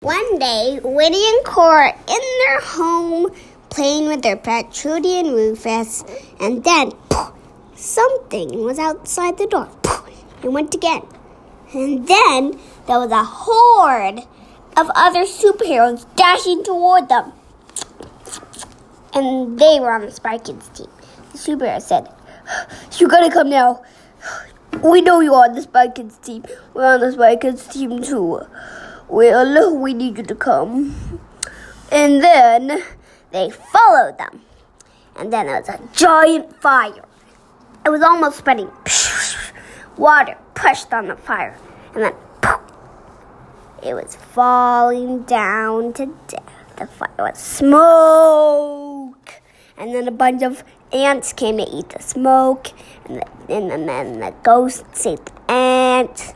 One day, Winnie and Cora in their home playing with their pet Trudy and Rufus, and then poof, something was outside the door. Poof, it went again. And then there was a horde of other superheroes dashing toward them. And they were on the Spy Kids team. The superhero said, You gotta come now. We know you're on the Spy Kids team. We're on the Spy Kids team too. Well, we need you to come. And then they followed them. And then there was a giant fire. It was almost spreading. Water pushed on the fire. And then poof, it was falling down to death. The fire was smoke. And then a bunch of ants came to eat the smoke. And, the, and then the ghost saved the ants.